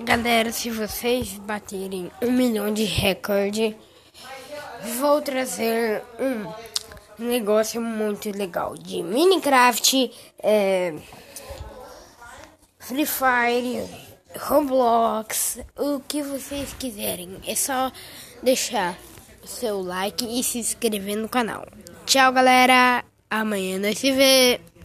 Galera, se vocês baterem um milhão de recorde, vou trazer um negócio muito legal de Minecraft, é, Free Fire, Roblox, o que vocês quiserem. É só deixar o seu like e se inscrever no canal. Tchau, galera. Amanhã nós se vê.